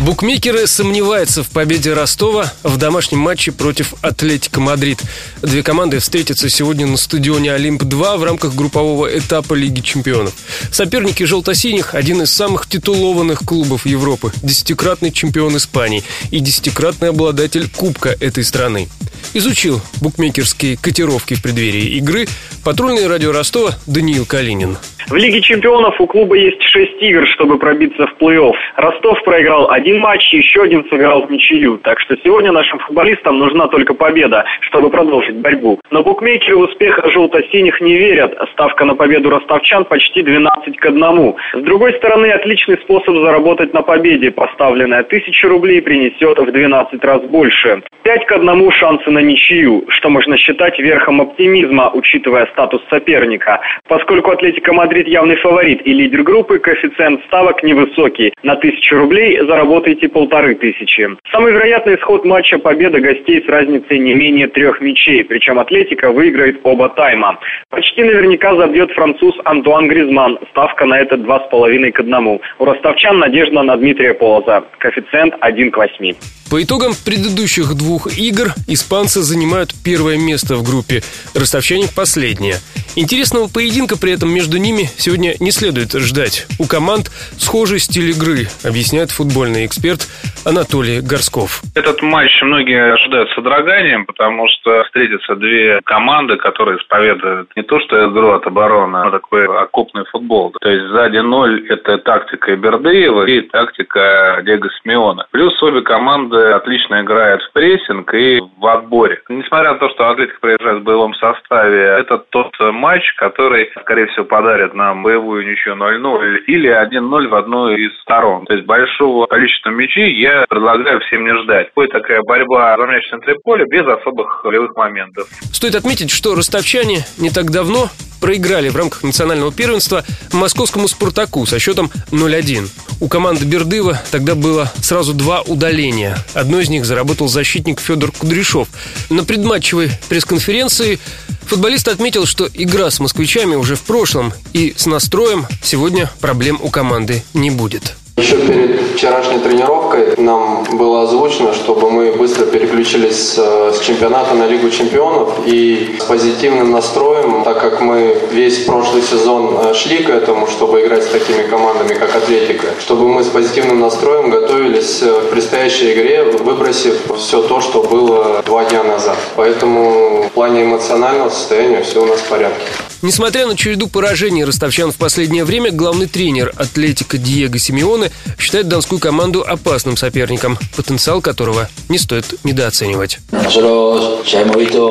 Букмекеры сомневаются в победе Ростова в домашнем матче против Атлетико Мадрид. Две команды встретятся сегодня на стадионе Олимп-2 в рамках группового этапа Лиги Чемпионов. Соперники желто-синих – один из самых титулованных клубов Европы, десятикратный чемпион Испании и десятикратный обладатель Кубка этой страны. Изучил букмекерские котировки в преддверии игры патрульный радио Ростова Даниил Калинин. В Лиге чемпионов у клуба есть шесть игр, чтобы пробиться в плей-офф. Ростов проиграл один матч, еще один сыграл в ничью. Так что сегодня нашим футболистам нужна только победа, чтобы продолжить борьбу. Но букмекеры в успех желто-синих не верят. Ставка на победу ростовчан почти 12 к 1. С другой стороны, отличный способ заработать на победе. Поставленная тысяча рублей принесет в 12 раз больше. 5 к 1 шансы на ничью, что можно считать верхом оптимизма, учитывая статус соперника. Поскольку Атлетико Мадрид Мадрид явный фаворит и лидер группы, коэффициент ставок невысокий. На тысячу рублей заработаете полторы тысячи. Самый вероятный исход матча победа гостей с разницей не менее трех мячей, причем Атлетико выиграет оба тайма. Почти наверняка забьет француз Антуан Гризманн. Ставка на это два с половиной к одному. У ростовчан надежда на Дмитрия Полоза. Коэффициент 1 к 8. По итогам предыдущих двух игр испанцы занимают первое место в группе, ростовчане последнее. Интересного поединка при этом между ними сегодня не следует ждать. У команд схожий стиль игры, объясняет футбольный эксперт Анатолий Горсков. Этот матч многие ожидают с содроганием, потому что встретятся две команды, которые исповедуют не то что игру от обороны, а такой окопный футбол. То есть сзади ноль – это тактика Бердыева и тактика Диего Симеона. Плюс обе команды отлично играют в прессинг и в отборе. Несмотря на то, что Атлетик приезжает в боевом составе, это тот матч, который, скорее всего, подарит нам боевую ничью 0-0 или 1-0 в одну из сторон. То есть большого количества мячей я предлагаю всем не ждать. Будет такая борьба за мяч в центре поля без особых голевых моментов. Стоит отметить, что ростовчане не так давно проиграли в рамках национального первенства московскому «Спартаку» со счетом 0-1. У команды Бердыва тогда было сразу два удаления. Одно из них заработал защитник Федор Кудряшов. На предматчевой пресс-конференции футболист отметил, что игра с москвичами уже в прошлом, и с настроем сегодня проблем у команды не будет. Еще перед вчерашней тренировкой нам было озвучено, чтобы мы быстро переключились э, с чемпионата на Лигу чемпионов и с позитивным настроем, так как мы весь прошлый сезон э, шли к этому, чтобы играть с такими командами, как Атлетика, чтобы мы с позитивным настроем готовились э, к предстоящей игре, выбросив все то, что было два дня назад. Поэтому в плане эмоционального состояния все у нас в порядке. Несмотря на череду поражений ростовчан в последнее время, главный тренер Атлетика Диего Симеоне считает донскую команду опасным соперником, потенциал которого не стоит недооценивать.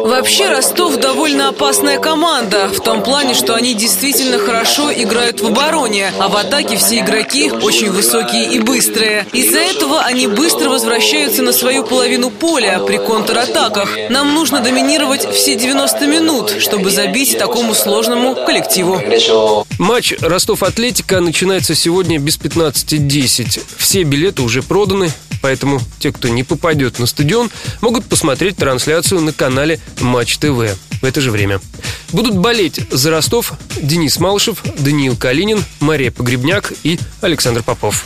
Вообще Ростов довольно опасная команда, в том плане, что они действительно хорошо играют в обороне, а в атаке все игроки очень высокие и быстрые. Из-за этого они быстро возвращаются на свою половину поля при контратаках. Нам нужно доминировать все 90 минут, чтобы забить такому сложному сложному коллективу. Матч Ростов-Атлетика начинается сегодня без 15.10. Все билеты уже проданы, поэтому те, кто не попадет на стадион, могут посмотреть трансляцию на канале Матч ТВ в это же время. Будут болеть за Ростов Денис Малышев, Даниил Калинин, Мария Погребняк и Александр Попов.